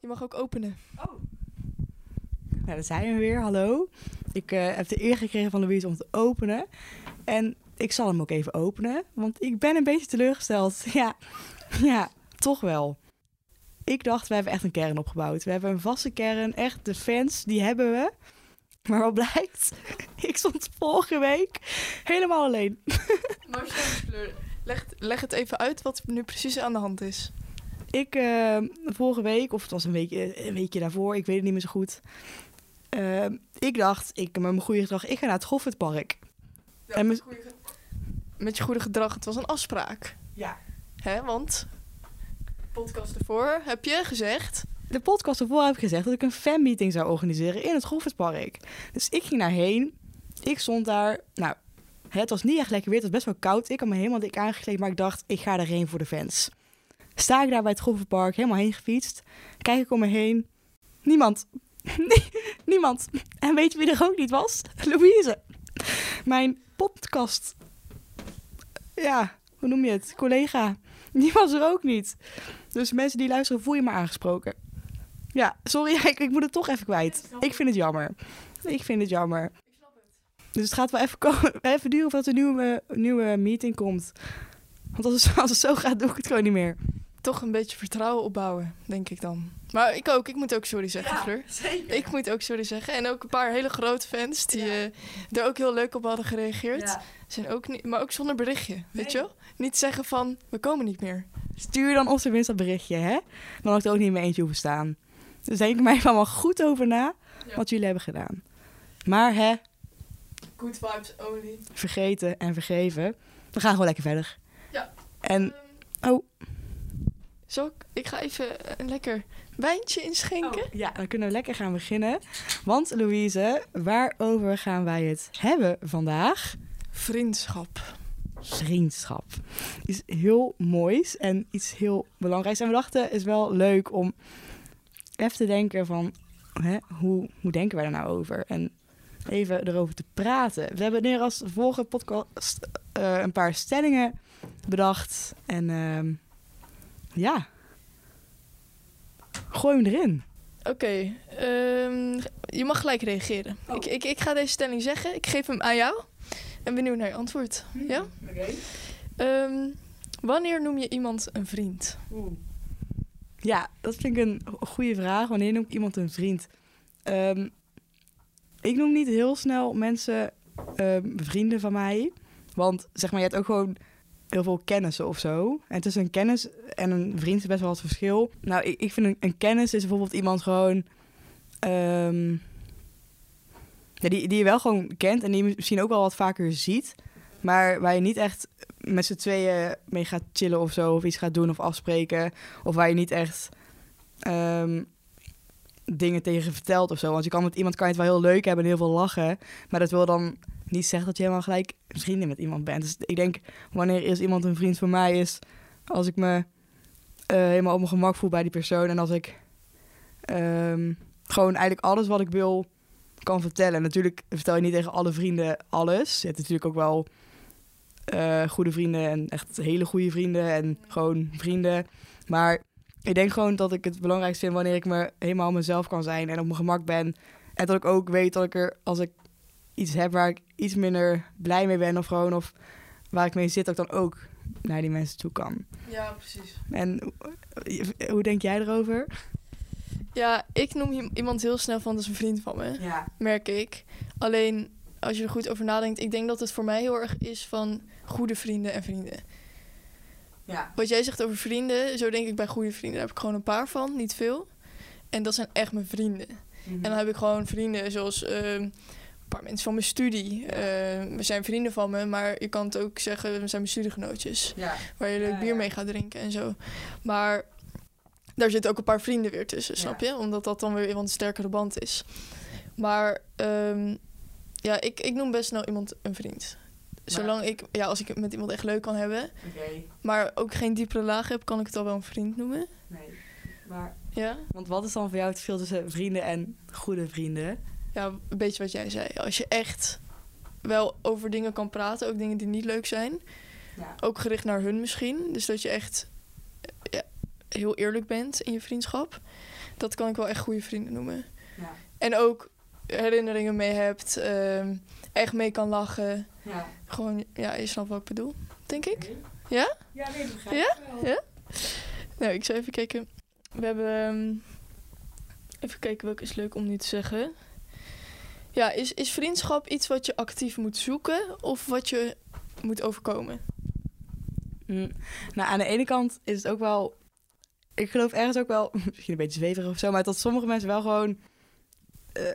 Je mag ook openen. Nou, daar zijn we weer. Hallo. Ik eh, heb de eer gekregen van Louise om te openen. En ik zal hem ook even openen, want ik ben een beetje teleurgesteld. Ja, ja toch wel. Ik dacht, we hebben echt een kern opgebouwd. We hebben een vaste kern, echt de fans, die hebben we. Maar wat blijkt? Ik stond vorige week helemaal alleen. Maar leg, leg het even uit wat nu precies aan de hand is. Ik, eh, vorige week, of het was een weekje, een weekje daarvoor, ik weet het niet meer zo goed. Eh, ik dacht, ik met mijn goede gedrag, ik ga naar het Goffertpark. En met, met je goede gedrag, het was een afspraak. Ja. Hè, want podcast ervoor heb je gezegd... De podcast ervoor heb ik gezegd dat ik een fanmeeting zou organiseren in het Goffertpark. Dus ik ging daarheen. Ik stond daar. Nou, het was niet echt lekker weer. Het was best wel koud. Ik had me helemaal dik aangekleed, maar ik dacht, ik ga erheen voor de fans. Sta ik daar bij het Goffertpark, helemaal heen gefietst. Kijk ik om me heen. Niemand. Niemand. En weet je wie er ook niet was? Louise. Mijn podcast. Ja, hoe noem je het? Collega. Die was er ook niet. Dus mensen die luisteren, voel je me aangesproken. Ja, sorry, ik, ik moet het toch even kwijt. Ik vind het jammer. Ik vind het jammer. Dus het gaat wel even, komen, even duren voordat er een nieuwe, nieuwe meeting komt. Want als het, als het zo gaat, doe ik het gewoon niet meer. Toch een beetje vertrouwen opbouwen, denk ik dan. Maar ik ook. Ik moet ook sorry zeggen, Ja, Fleur. zeker. Ik moet ook sorry zeggen. En ook een paar hele grote fans die Ja. eh, er ook heel leuk op hadden gereageerd. Ja. Zijn ook niet, maar ook zonder berichtje, weet je wel? Niet zeggen van, we komen niet meer. Stuur dan op zijn minst dat berichtje, hè? Dan had ik er ook niet meer eentje hoeven staan. Dus denk er mij allemaal goed over na Ja. wat jullie hebben gedaan. Maar hè, Good vibes only. vergeten en vergeven. We gaan gewoon lekker verder. Ja. En, oh, Zo, ik, ik ga even een lekker wijntje inschenken. ja, dan kunnen we lekker gaan beginnen. Want Louise, waarover gaan wij het hebben vandaag? Vriendschap. Vriendschap. Iets heel moois en iets heel belangrijks. En we dachten, het is wel leuk om even te denken van, hè, hoe, hoe denken wij er nou over? En even erover te praten. We hebben neer als vorige podcast eh, een paar stellingen bedacht. En ehm, ja, gooi hem erin. Oké, ehm, je mag gelijk reageren. Oh. Ik, ik, ik ga deze stelling zeggen. Ik geef hem aan jou. En benieuwd naar je antwoord. Ja? Ehm, wanneer noem je iemand een vriend? Ja, dat vind ik een goede vraag. Wanneer noem ik iemand een vriend? Ehm, ik noem niet heel snel mensen ehm, vrienden van mij. Want zeg maar, je hebt ook gewoon heel veel kennissen of zo. En tussen een kennis en een vriend is best wel wat verschil. Nou, ik, ik vind een, een kennis is bijvoorbeeld iemand gewoon... ja, die, die je wel gewoon kent en die je misschien ook wel wat vaker ziet. Maar waar je niet echt met z'n tweeën mee gaat chillen of zo. Of iets gaat doen of afspreken. Of waar je niet echt ehm, dingen tegen vertelt of zo. Want je kan met iemand kan je het wel heel leuk hebben en heel veel lachen. Maar dat wil dan niet zeggen dat je helemaal gelijk vrienden met iemand bent. Dus ik denk, wanneer is iemand een vriend van mij is... als ik me eh, helemaal op mijn gemak voel bij die persoon. En als ik ehm, gewoon eigenlijk alles wat ik wil kan vertellen. Natuurlijk vertel je niet tegen alle vrienden alles. Je hebt natuurlijk ook wel eh, goede vrienden en echt hele goede vrienden en gewoon vrienden. Maar ik denk gewoon dat ik het belangrijkste vind wanneer ik me helemaal mezelf kan zijn en op mijn gemak ben. En dat ik ook weet dat ik er, als ik iets heb waar ik iets minder blij mee ben of gewoon of waar ik mee zit, dat ik dan ook naar die mensen toe kan. Ja, precies. En hoe denk jij erover? Ja, ik noem iemand heel snel van, dat is een vriend van me. Ja. merk ik. Alleen als je er goed over nadenkt, ik denk dat het voor mij heel erg is van goede vrienden en vrienden. Ja. Wat jij zegt over vrienden, zo denk ik bij goede vrienden. Daar heb ik gewoon een paar van, niet veel. En dat zijn echt mijn vrienden. En dan heb ik gewoon vrienden zoals ehm, paar mensen van mijn studie. Eh, we zijn vrienden van me, maar je kan het ook zeggen, we zijn mijn studiegenootjes. ja. Waar je leuk bier mee gaat drinken en zo. Maar daar zitten ook een paar vrienden weer tussen, snap je? Omdat dat dan weer iemand een sterkere band is. Maar ehm, ja, ik, ik noem best snel iemand een vriend. Zolang ik, ja, als ik het met iemand echt leuk kan hebben, Oké. maar ook geen diepere laag heb, kan ik het al wel een vriend noemen. Nee. Maar, Ja, want wat is dan voor jou het verschil tussen vrienden en goede vrienden? Ja een beetje wat jij zei. Als je echt wel over dingen kan praten, ook dingen die niet leuk zijn, Ja. ook gericht naar hun misschien. Dus dat je echt eh, ja, heel eerlijk bent in je vriendschap. Dat kan ik wel echt goede vrienden noemen. Ja. En ook herinneringen mee hebt. ehm, echt mee kan lachen. Ja. Gewoon, ja, je snapt wat ik bedoel. Denk ik. Ja? Ja, nee, dat begrijp Ja? ik wel. Ja? Nou, ik zou even kijken. We hebben... ehm, even kijken welke is leuk om nu te zeggen. Ja, is, is vriendschap iets wat je actief moet zoeken of wat je moet overkomen? Mm. Nou, aan de ene kant is het ook wel... Ik geloof ergens ook wel... Misschien een beetje zweverig of zo... maar dat sommige mensen wel gewoon... eh,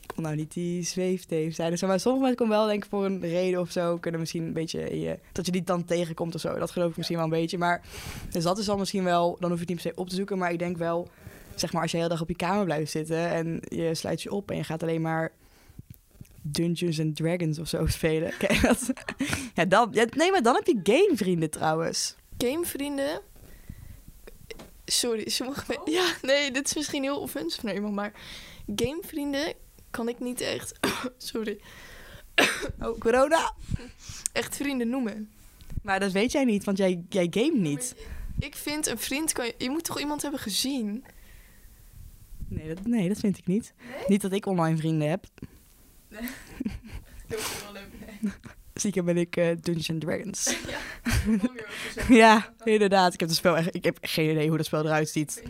ik wil nou niet die zweefteef zijn. Dus, maar sommige mensen komen wel denk ik voor een reden of zo... kunnen misschien een beetje... je, dat je die dan tegenkomt of zo. Dat geloof ik misschien wel een beetje. Maar dus dat is dan misschien wel... Dan hoef je het niet per se op te zoeken. Maar ik denk wel... Zeg maar als je de hele dag op je kamer blijft zitten... en je sluit je op en je gaat alleen maar... Dungeons and Dragons of zo spelen. Kijk, dat, ja, dan, ja, nee, maar dan heb je gamevrienden trouwens. Gamevrienden. Sorry, sommige mensen. Ja, nee, dit is misschien heel offensief naar iemand, maar gamevrienden kan ik niet echt. Sorry. Oh, corona. Echt vrienden noemen. Maar dat weet jij niet, want jij, jij game niet. Ik vind een vriend kan je. Je moet toch iemand hebben gezien? Nee, dat, nee, dat vind ik niet. Niet dat ik online vrienden heb. Stiekem ben ik eh, Dungeons Dragons. ja, inderdaad. Ik heb het spel echt, ik heb geen idee hoe dat spel eruit ziet.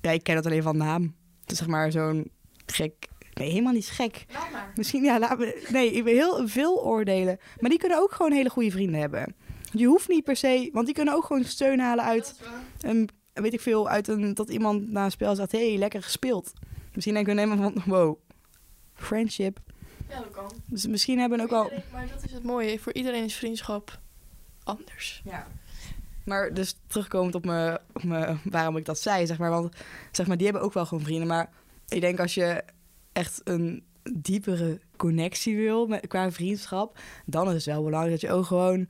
Ja, ik ken het alleen van naam. Het is zeg maar zo'n gek... Nee, helemaal niet gek. Laat maar. Misschien, ja, laat me... Nee, ik wil heel veel oordelen. Maar die kunnen ook gewoon hele goede vrienden hebben. Je hoeft niet per se... Want die kunnen ook gewoon steun halen uit een, weet ik veel, uit een, dat iemand na een spel zegt, hé, hey, lekker gespeeld. Misschien denken we helemaal van, wow, friendship. Ja, dat kan. Dus misschien hebben we ook al... Maar dat is het mooie. Voor iedereen is vriendschap anders. Ja. Maar dus terugkomend op me, op me, waarom ik dat zei, zeg maar, want zeg maar, die hebben ook wel gewoon vrienden. Maar ik denk als je echt een diepere connectie wil met, qua vriendschap, dan is het wel belangrijk dat je ook gewoon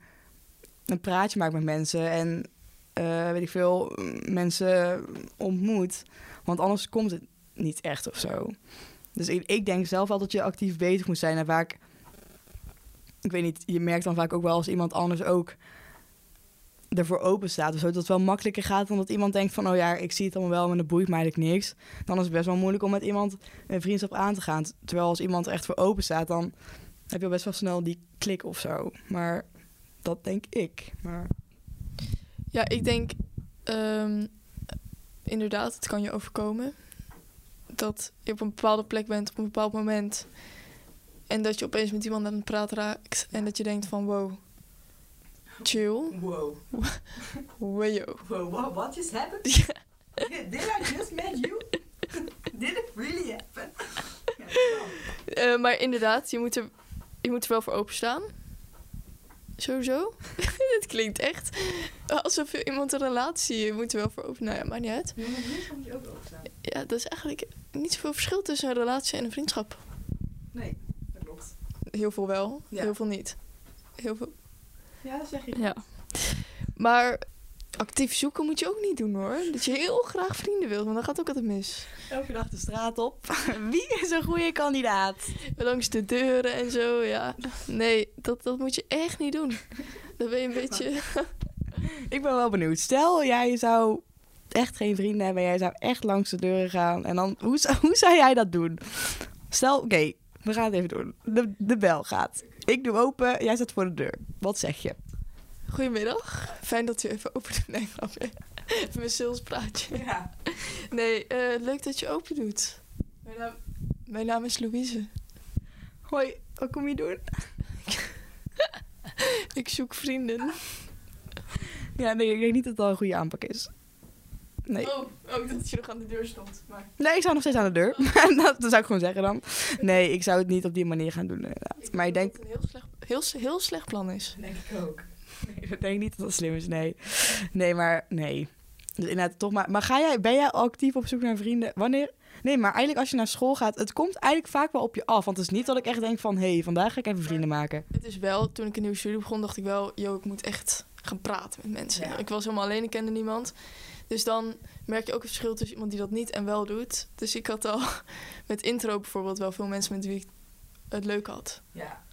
een praatje maakt met mensen en eh, weet ik veel, mensen ontmoet. Want anders komt het niet echt of zo. Dus ik, denk zelf wel dat je actief bezig moet zijn. En vaak, ik weet niet, je merkt dan vaak ook wel als iemand anders ook ervoor open staat. zo, dat het wel makkelijker gaat dan dat iemand denkt van... oh ja, ik zie het allemaal wel, maar dat boeit mij eigenlijk niks. Dan is het best wel moeilijk om met iemand een vriendschap aan te gaan. Terwijl als iemand er echt voor open staat, dan heb je al best wel snel die klik of zo. Maar dat denk ik. Maar Ja, ik denk ehm, inderdaad, het kan je overkomen. Dat je op een bepaalde plek bent op een bepaald moment. En dat je opeens met iemand aan het praten raakt. En dat je denkt van wow, chill. wow, Wayo. wow, what, what just happened? Did I just met you? Did it really happen? Eh, maar inderdaad, je moet, er, je moet er wel voor openstaan. Sowieso. Het klinkt echt alsof je iemand een relatie moet er wel voor open. Nou ja, maakt niet uit. Ja, maar vriendschap moet je ook openstaan. Ja, dat is eigenlijk niet zoveel verschil tussen een relatie en een vriendschap. Nee, dat klopt. Heel veel wel, Ja. heel veel niet. Heel veel. Ja, dat zeg je. Ja. Maar actief zoeken moet je ook niet doen hoor. Dat je heel graag vrienden wilt, want dan gaat ook altijd mis. Elke dag de straat op. Wie is een goede kandidaat? Langs de deuren en zo, ja. Nee, dat, dat moet je echt niet doen. Dan ben je een beetje... Ik ben wel benieuwd. Stel, jij zou echt geen vrienden hebben. Jij zou echt langs de deuren gaan. En dan, hoe, zou- hoe zou jij dat doen? Stel, oké, we gaan het even doen. De, de bel gaat. Ik doe open, jij staat voor de deur. Wat zeg je? Goedemiddag. Fijn dat u even open doet. Nee, grapje. Even mijn salespraatje. Ja. Nee, eh, leuk dat je open doet. Mijn naam, mijn naam is Louise. Hoi, wat kom je doen? Ik zoek vrienden. Ja, nee, ik denk niet dat dat een goede aanpak is. Nee. Oh, ook dat je nog aan de deur stond. Maar Nee, ik zou nog steeds aan de deur. dat, dat zou ik gewoon zeggen dan. Nee, ik zou het niet op die manier gaan doen inderdaad. Maar ik denk... dat het een heel slecht, heel, heel slecht plan is. Denk ik ook. Nee, dat denk ik niet dat dat slim is, nee. Nee, maar nee. Dus inderdaad, toch maar... Maar ga jij, ben jij actief op zoek naar vrienden? Wanneer? Nee, maar eigenlijk als je naar school gaat... Het komt eigenlijk vaak wel op je af. Want het is niet dat ik echt denk van... Hé, hey, vandaag ga ik even vrienden maken. Het is wel, toen ik een nieuwe studie begon, dacht ik wel... Yo, ik moet echt gaan praten met mensen. Ja. Ik was helemaal alleen, ik kende niemand. Dus dan merk je ook het verschil tussen iemand die dat niet en wel doet. Dus ik had al met intro bijvoorbeeld wel veel mensen met wie ik het leuk had. Ja.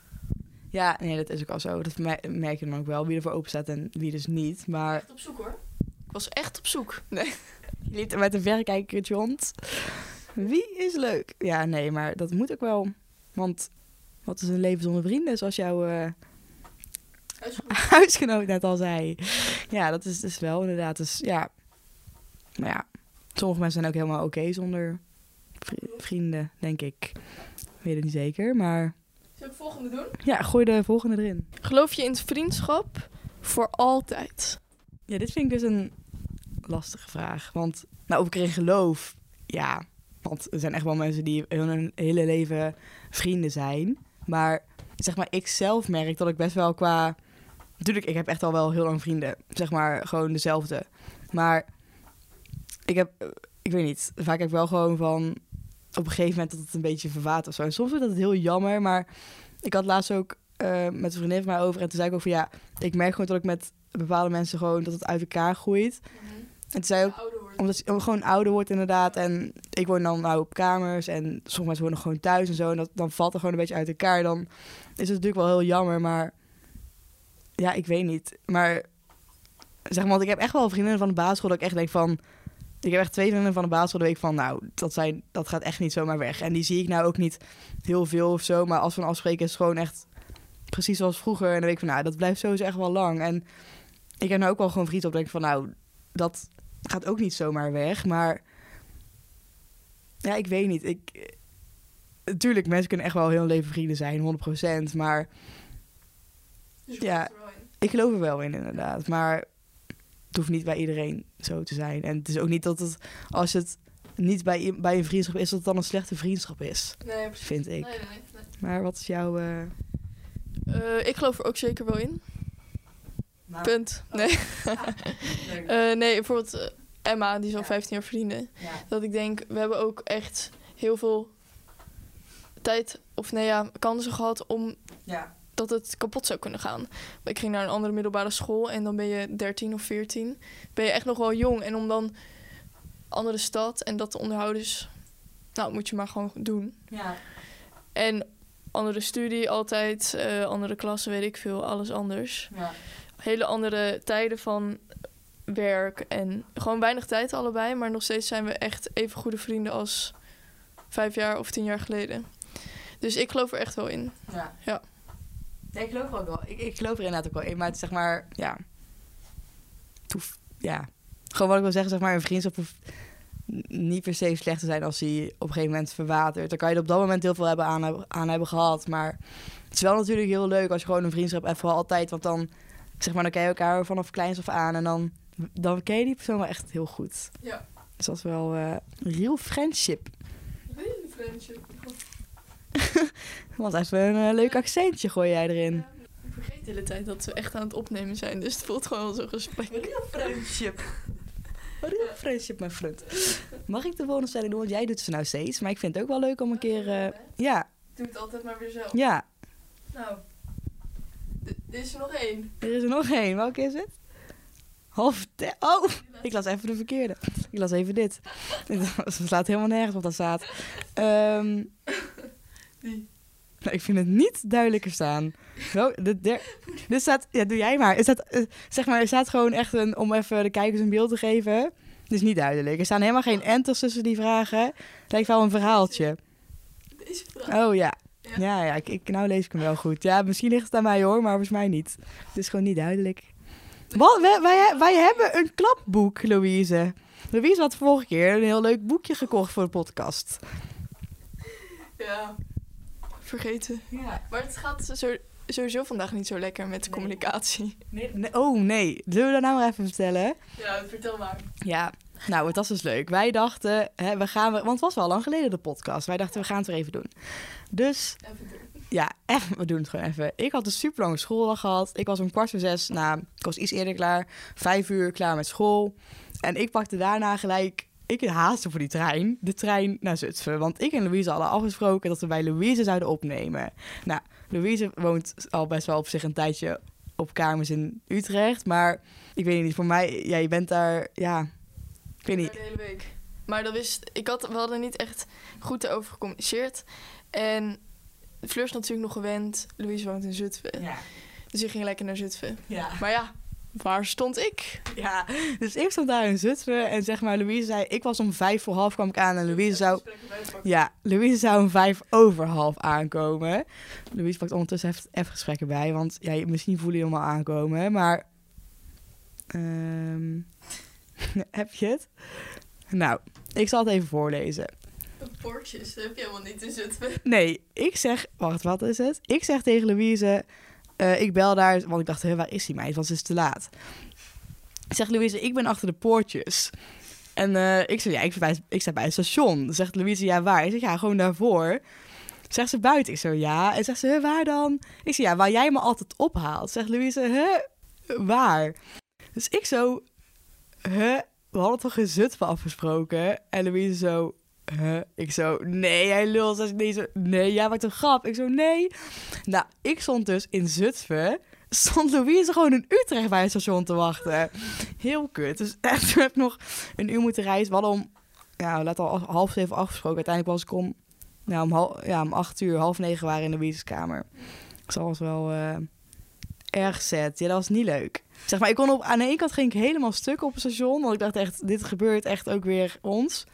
Ja, nee, dat is ook al zo. Dat me- merk je dan ook wel. Wie ervoor open staat en wie dus niet. Maar Echt op zoek hoor. Ik was echt op zoek. Nee. Je liep er met een verrekijkertje rond. Wie is leuk? Ja, nee, maar dat moet ook wel. Want wat is een leven zonder vrienden, zoals jouw eh, huisgenoot net al zei. Ja, dat is dus wel inderdaad. Dus ja, maar ja, sommige mensen zijn ook helemaal oké zonder vri- vrienden, denk ik. Ik weet het niet zeker, maar Zal ik volgende doen? ja, gooi de volgende erin. Geloof je in vriendschap voor altijd? Ja, dit vind ik dus een lastige vraag. Want, nou, of ik erin geloof, ja. Want er zijn echt wel mensen die hun hele leven vrienden zijn. Maar, zeg maar, ik zelf merk dat ik best wel qua... Natuurlijk, ik heb echt al wel heel lang vrienden. Zeg maar, gewoon dezelfde. Maar, ik heb, eh, ik weet niet, vaak heb ik wel gewoon van... Op een gegeven moment dat het een beetje verwatert of zo. En soms vind ik dat heel jammer, maar... Ik had laatst ook eh, met een vriendin van mij over. En toen zei ik ook van, ja, ik merk gewoon dat ik met bepaalde mensen gewoon dat het uit elkaar groeit. En toen zei ook, omdat je gewoon ouder wordt inderdaad. En ik woon dan nou op kamers en sommige mensen wonen gewoon thuis en zo. En dat, dan valt er gewoon een beetje uit elkaar. Dan is het natuurlijk wel heel jammer, maar ja, ik weet niet. Maar zeg maar, want ik heb echt wel vriendinnen van de basisschool dat ik echt denk van... Ik heb echt twee vriendinnen van de basisschool dat ik van, nou, dat, zijn, dat gaat echt niet zomaar weg. En die zie ik nou ook niet heel veel of zo. Maar als we dan afspreken is het gewoon echt precies zoals vroeger. En dan weet ik van, nou, dat blijft sowieso echt wel lang. En ik heb nou ook wel gewoon vrienden op dat ik van, nou, dat gaat ook niet zomaar weg. Maar ja, ik weet niet. Ik, natuurlijk, mensen kunnen echt wel heel leven vrienden zijn, 100%. Maar Ja. ik geloof er wel in, inderdaad. Maar het hoeft niet bij iedereen zo te zijn. En het is ook niet dat het, als het niet bij, bij een vriendschap is, dat het dan een slechte vriendschap is, Nee, precies. vind ik. Nee, nee, nee. nee. Maar wat is jouw... eh, Eh, ik geloof er ook zeker wel in. nou, Punt. Nee. leuk. Eh, nee, bijvoorbeeld Emma, die is al Ja. 15 jaar vrienden. ja. Dat ik denk, we hebben ook echt heel veel tijd, of nee ja, kansen gehad om ja. Dat het kapot zou kunnen gaan. Ik ging naar een andere middelbare school en dan ben je 13 of 14. Ben je echt nog wel jong. En om dan andere stad en dat te onderhouden is, nou, moet je maar gewoon doen. ja. En andere studie altijd, eh, andere klassen, weet ik veel, alles anders. ja. Hele andere tijden van werk en gewoon weinig tijd allebei. Maar nog steeds zijn we echt even goede vrienden als vijf jaar of tien jaar geleden. Dus ik geloof er echt wel in. Ja. Ja. Nee, ik geloof er ook wel. Ik, ik geloof er inderdaad ook wel in. Maar het is zeg maar, ja. Toef, ja. Gewoon wat ik wil zeggen, zeg maar, een vriendschap hoeft niet per se slecht te zijn als die op een gegeven moment verwatert. Dan kan je er op dat moment heel veel hebben aan, hebben- aan hebben gehad. Maar het is wel natuurlijk heel leuk als je gewoon een vriendschap hebt voor altijd. Want dan, zeg maar, dan ken je elkaar vanaf kleins af aan. En dan, dan ken je die persoon wel echt heel goed. Ja. Dus dat is wel eh real friendship. Want even een eh, leuk accentje gooi jij erin. Ik vergeet de hele tijd dat we echt aan het opnemen zijn. Dus het voelt gewoon als een gesprek. Real friendship. Real friendship, mijn vriend. Mag ik de volgende stelling doen? Want jij doet ze nou steeds. Maar ik vind het ook wel leuk om een keer... eh, ja, Doe het altijd maar weer zelf. ja. Nou, d- dit is er nog één. Er is er nog één. Welke is het? Half te- Oh, ik las even de verkeerde. Ik las even dit. Het slaat helemaal nergens op dat staat. Ehm, Nou, ik vind het niet duidelijker staan. Der- dit staat... Ja, doe jij maar. Er staat, eh, zeg maar, er staat gewoon echt een... Om even de kijkers een beeld te geven. Het is niet duidelijk. Er staan helemaal geen enters tussen die vragen. Het lijkt wel een verhaaltje. Deze vraag. Oh ja. Ja. Ja, ja, ik, ik, nou lees ik hem wel goed. Ja, misschien ligt het aan mij hoor, maar volgens mij niet. Het is gewoon niet duidelijk. Wat, wij, wij, wij hebben een klapboek, Louise. Louise had vorige keer een heel leuk boekje gekocht voor de podcast. Ja. Vergeten. Ja. Maar het gaat zo, sowieso vandaag niet zo lekker met de Nee. communicatie. Nee, oh nee, zullen we dat nou maar even vertellen? Ja, vertel maar. Ja, nou, het was dus leuk. Wij dachten, hè, we gaan, want het was wel lang geleden de podcast. Wij dachten, we gaan het weer even doen. Dus Even doen. Ja, even, we doen het gewoon even. Ik had een super lange schooldag gehad. Ik was om kwart voor zes, nou, ik was iets eerder klaar. Vijf uur klaar met school. En ik pakte daarna gelijk, ik haastte voor die trein, de trein naar Zutphen. Want ik en Louise hadden afgesproken dat we bij Louise zouden opnemen. Nou, Louise woont al best wel op zich een tijdje op kamers in Utrecht. Maar ik weet niet, voor mij, ja, je bent daar, ja, ik weet niet. De hele week. Maar dat wist, ik had, we hadden niet echt goed erover gecommuniceerd. En Fleur is natuurlijk nog gewend. Louise woont in Zutphen. Ja, Dus ik ging lekker naar Zutphen. ja. Maar ja, waar stond ik? Ja, dus ik stond daar in Zutphen en zeg maar, Louise zei, ik was om vijf voor half kwam ik aan en Louise zou, ja, Louise zou om vijf over half aankomen. Louise pakt ondertussen even, even gesprekken bij, want ja, je- misschien voel je hem al aankomen, maar ehm, heb je het? Nou, ik zal het even voorlezen. Poortjes, dat heb je helemaal niet in Zutphen. Nee, ik zeg, wacht, wat is het? Ik zeg tegen Louise, eh, ik bel daar, want ik dacht, hè, waar is die meid? Want ze is te laat. Ik zeg, Louise, ik ben achter de poortjes. En eh, ik zeg, ja, ik, ik sta bij het station. Zegt Louise, ja, waar? Ik zeg, ja, gewoon daarvoor. Zegt ze buiten? Ik zo, ja. En zegt ze, "Huh, waar dan? Ik zeg, ja, waar jij me altijd ophaalt. Zegt Louise, huh, waar? Dus ik zo, huh, we hadden toch in Zutphen afgesproken? En Louise zo, Ik zo, nee, hij lult. Ze nee, zo, nee, jij maakt een grap. Ik zo, nee. Nou, ik stond dus in Zutphen. Stond Louise gewoon in Utrecht bij het station te wachten. Heel kut. Dus echt, heb ik nog een uur moeten reizen. We hadden om, ja, laat al half zeven afgesproken. Uiteindelijk was ik om, om, ja, om acht uur, half negen waren in Louise's kamer. Dus dat was wel eh, erg zet. Ja, dat was niet leuk. Zeg maar, ik kon op, aan de ene kant ging ik helemaal stuk op het station. Want ik dacht echt, dit gebeurt echt ook weer ons.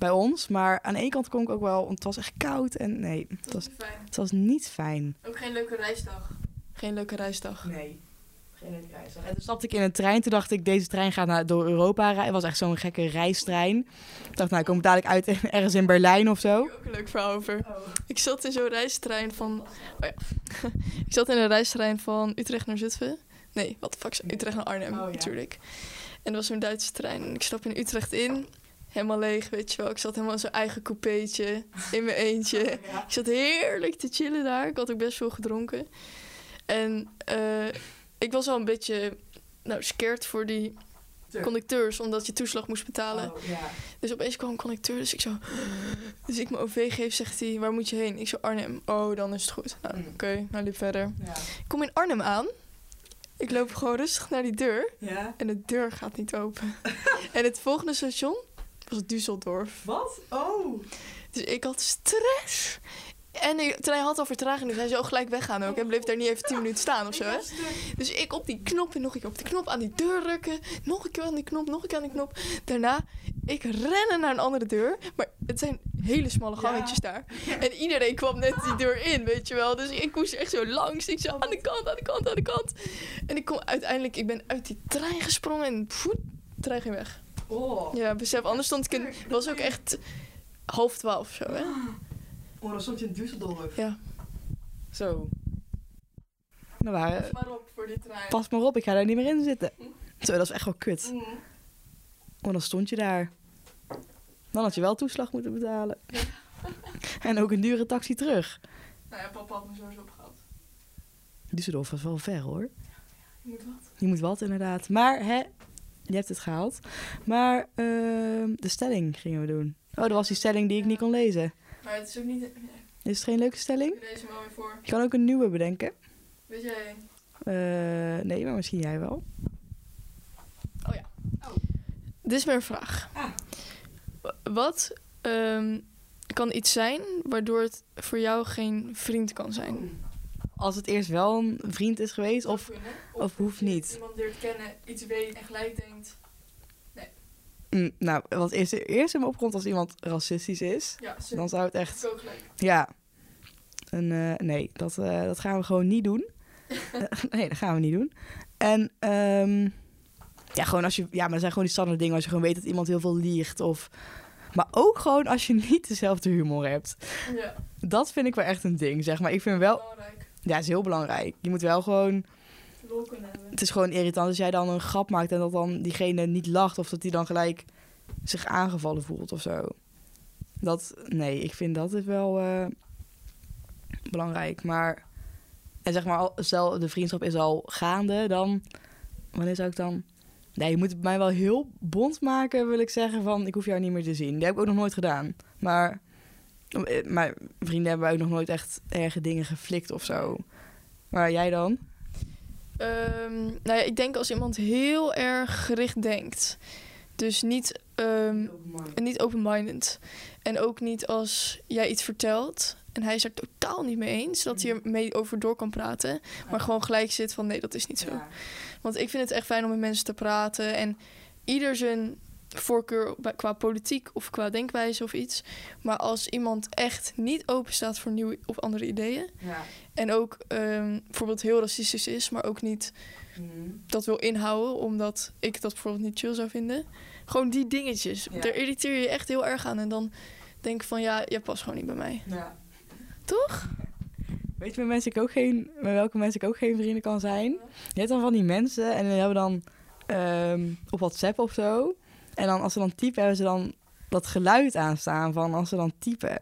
Bij ons. Maar aan de ene kant kon ik ook wel, want het was echt koud. En nee, het was, fijn. het was niet fijn. Ook geen leuke reisdag. Geen leuke reisdag. Nee. Geen leuke reisdag. En toen stapte ik in een trein. Toen dacht ik, deze trein gaat naar, door Europa rijden. Het was echt zo'n gekke reistrein. Ik dacht, nou, ik kom dadelijk uit ergens in Berlijn of zo. Daar heb ik ook een leuk verhaal over. Ik zat in zo'n reistrein van... Oh ja. ik zat in een reistrein van Utrecht naar Zutphen. Nee, wat de fuck. Utrecht naar Arnhem, Oh, ja. natuurlijk. En dat was zo'n Duitse trein. En ik stap in Utrecht in. Helemaal leeg, weet je wel. Ik zat helemaal in zo'n eigen coupeetje. In mijn eentje. Ik zat heerlijk te chillen daar. Ik had ook best veel gedronken. En eh, ik was al een beetje... Nou, scared voor die conducteurs. Omdat je toeslag moest betalen. Oh. Dus opeens kwam een conducteur, dus ik zo... Dus ik mijn OV geef, zegt hij, waar moet je heen? Ik zo, Arnhem. Oh, dan is het goed. Nou, Mm. oké, nou liep verder. Ik kom in Arnhem aan. Ik loop gewoon rustig naar die deur. En de deur gaat niet open. en het volgende station was Düsseldorf. Wat? Oh. Dus ik had stress. En de trein had al vertraging, dus hij zou gelijk weggaan ook. En bleef daar niet even 10 minuten staan of zo, hè? Dus ik op die knop en nog een keer op die knop aan die deur drukken. Nog een keer aan die knop, nog een keer aan die knop. Daarna, ik rennen naar een andere deur. Maar het zijn hele smalle Ja. gangetjes daar. En iedereen kwam net die deur in, weet je wel. Dus ik moest echt zo langs. Ik zo aan de kant, aan de kant, aan de kant. En ik kom uiteindelijk, ik ben uit die trein gesprongen en voet, de trein ging weg. Oh. Ja, besef, anders stond ik in, het was ook echt half twaalf of zo, hè. Oh, dan stond je in Düsseldorf. Ja. Zo. Nou, waren, maar op voor die trein. pas maar op, ik ga daar niet meer in zitten. Zo, dat is echt wel kut. Mm. Oh, dan stond je daar. Dan had je wel toeslag moeten betalen. en ook een dure taxi terug. Nou ja, papa had me sowieso opgehaald. Düsseldorf was wel ver hoor. Je moet wat. Je moet wat inderdaad. Maar hè, je hebt het gehaald. Maar ehm, de stelling gingen we doen. Oh, dat was die stelling die ik niet kon lezen. Maar het is ook niet... Is het geen leuke stelling? Ik lees hem wel weer voor. Je kan ook een nieuwe bedenken. Weet jij... Eh, nee, maar misschien jij wel. Dit is mijn vraag. Ah. Wat ehm, kan iets zijn waardoor het voor jou geen vriend kan zijn? Als het eerst wel een vriend is geweest of... of hoeft niet. Iemand leert kennen, iets weet en gelijk denkt... Mm, nou, wat eerst, eerst in me opkomt als iemand racistisch is, Ja, dan zou het echt... ook gelijk. Ja. En, eh, nee, dat, eh, dat gaan we gewoon niet doen. Eh, nee, dat gaan we niet doen. En ehm, ja, gewoon als je... Ja, maar dat zijn gewoon die standaard dingen als je gewoon weet dat iemand heel veel liegt of... Maar ook gewoon als je niet dezelfde humor hebt. Ja, Dat vind ik wel echt een ding, zeg maar. Ik vind wel... belangrijk. Ja, is heel belangrijk. Je moet wel gewoon... Het is gewoon irritant als jij dan een grap maakt en dat dan diegene niet lacht of dat die dan gelijk zich aangevallen voelt of zo. Dat, nee, ik vind dat is wel eh, belangrijk. Maar, en zeg maar, al- stel de vriendschap is al gaande, dan, wanneer zou ik dan... Nee, je moet het mij wel heel bond maken, wil ik zeggen, van ik hoef jou niet meer te zien. Die heb ik ook nog nooit gedaan. Maar, eh, mijn vrienden hebben ook nog nooit echt erge dingen geflikt of zo. Maar jij dan? Ehm, nou ja, ik denk als iemand heel erg gericht denkt. Dus niet, ehm, niet open-minded. En ook niet als jij iets vertelt en hij is er totaal niet mee eens, dat hij er mee over door kan praten. Maar gewoon gelijk zit van nee, dat is niet zo. Want ik vind het echt fijn om met mensen te praten. En ieder zijn voorkeur qua politiek of qua denkwijze of iets. Maar als iemand echt niet open staat voor nieuwe of andere ideeën. Ja. En ook ehm, bijvoorbeeld heel racistisch is, maar ook niet dat wil inhouden, omdat ik dat bijvoorbeeld niet chill zou vinden. Gewoon die dingetjes. Ja. Daar irriteer je je echt heel erg aan. En dan denk ik van ja, je past gewoon niet bij mij. Ja. Toch? Weet je met, mensen ik ook geen, met welke mensen ik ook geen vrienden kan zijn? Je hebt dan van die mensen en die hebben dan ehm, op WhatsApp of zo. En dan als ze dan typen, hebben ze dan dat geluid aanstaan van als ze dan typen.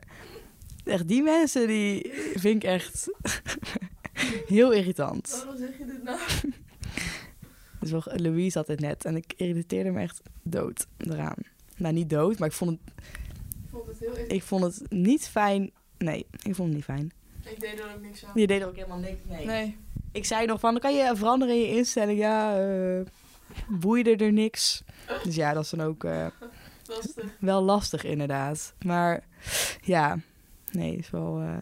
Echt, die mensen die vind ik echt heel irritant. Waarom zeg je dit nou? Dus wel, Louise had het net en ik irriteerde me echt dood eraan. Nou, niet dood, maar ik vond het, Ik vond het heel ik vond het niet fijn. Nee, ik vond het niet fijn. Ik deed er ook niks aan. Je deed er ook helemaal niks mee. Nee. Ik zei nog van, dan kan je veranderen in je instelling. Ja, eh boeide er niks. Dus ja, dat is dan ook eh, Lastig. wel lastig inderdaad. Maar ja, nee, is wel, eh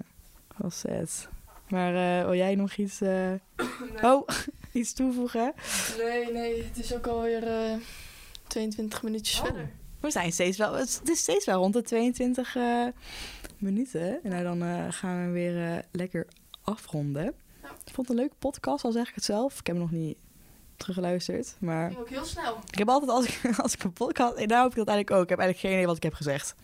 wel sad. Maar eh, wil jij nog iets, oh, iets toevoegen? Nee, nee. Het is ook alweer eh 22 minuutjes Oh. verder. We zijn steeds wel, het is steeds wel rond de 22 eh, minuten. En nou, dan gaan we weer lekker afronden. Ik vond het een leuke podcast, al zeg ik het zelf. Ik heb hem nog niet teruggeluisterd, maar... ging ook heel snel. Ik heb altijd, als ik, als ik een podcast... En nou heb ik dat eigenlijk ook. Ik heb eigenlijk geen idee wat ik heb gezegd.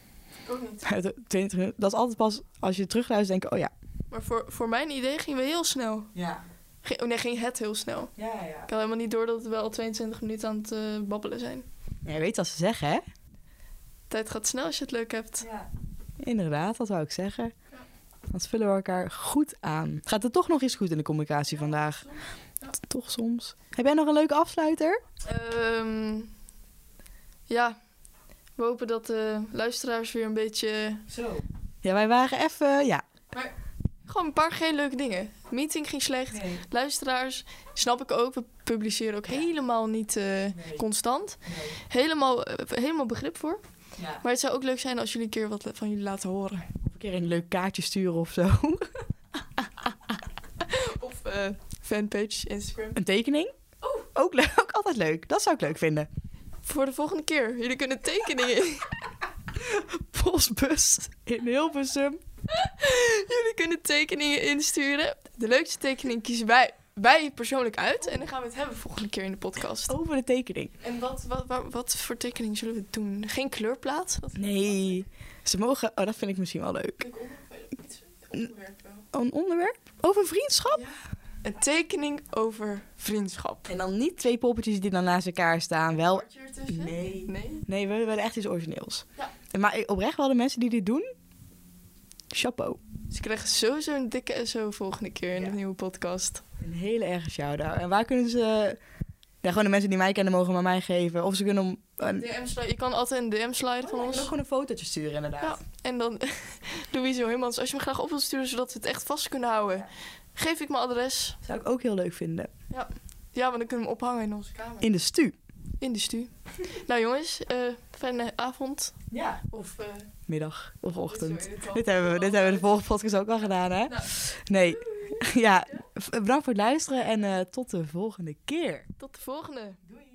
Ik ook niet. Uit de 20 minuten. Dat is altijd pas als je terugluistert denk ik... Oh ja. Maar voor, voor mijn idee gingen we heel snel. Ja. Oh nee, ging het heel snel. Ja, ja. Ik had helemaal niet door dat we wel 22 minuten aan het eh, babbelen zijn. Ja, je weet wat ze zeggen, hè? Tijd gaat snel als je het leuk hebt. Ja. Inderdaad, dat wou ik zeggen. Ja. Dan vullen we elkaar goed aan. Gaat er toch nog eens goed in de communicatie vandaag? Ja. Toch soms. Heb jij nog een leuke afsluiter? Ehm, ja, we hopen dat de luisteraars weer een beetje... Zo. Ja, wij waren even... Ja. Gewoon een paar geen leuke dingen. Meeting ging slecht. Nee. Luisteraars, snap ik ook. We publiceren ook helemaal niet eh, constant. Helemaal, eh, helemaal begrip voor. Ja. Maar het zou ook leuk zijn als jullie een keer wat van jullie laten horen. Of een keer een leuk kaartje sturen of zo. Of eh, fanpage, Instagram. Een tekening? Oh. Ook, leuk, ook altijd leuk. Dat zou ik leuk vinden. Voor de volgende keer. Jullie kunnen tekeningen... Postbus in Hilversum. jullie kunnen tekeningen insturen. De leukste tekening kiezen wij, wij persoonlijk uit. En dan gaan we het hebben volgende keer in de podcast. Over de tekening. En wat, wat, wat, wat voor tekening zullen we doen? Geen kleurplaat? Nee. Ze mogen... Oh, dat vind ik misschien wel leuk. iets onderwerp wel. Een onderwerp? Over vriendschap? Een tekening over vriendschap. En dan niet twee poppetjes die dan naast elkaar staan. Wel... Nee. Nee? Nee, we willen echt iets origineels. Ja. Maar oprecht wel de mensen die dit doen... Chapeau. Ze krijgen sowieso een dikke SO volgende keer in Ja. de nieuwe podcast. Een hele erge shout-out. En waar kunnen ze... Ja, gewoon de mensen die mij kennen mogen maar mij geven. Of ze kunnen... om- Een... DM je kan altijd een DM sliden van Oh, ja, je kan ons. ook gewoon een fotootje sturen inderdaad. Ja, en dan Louise Heumans, als je me graag op wilt sturen zodat we het echt vast kunnen houden, Ja. Geef ik mijn adres. Zou ik ook heel leuk vinden. Ja, want dan kunnen we hem ophangen in onze kamer. In de stu. In de stu. nou jongens, eh, fijne avond. Ja. Of eh, Middag of ochtend. dit hebben, we, dit hebben we de vorige podcast ook al gedaan, hè? Nou. Nee. Ja, bedankt voor het luisteren en eh, tot de volgende keer. Tot de volgende. Doei.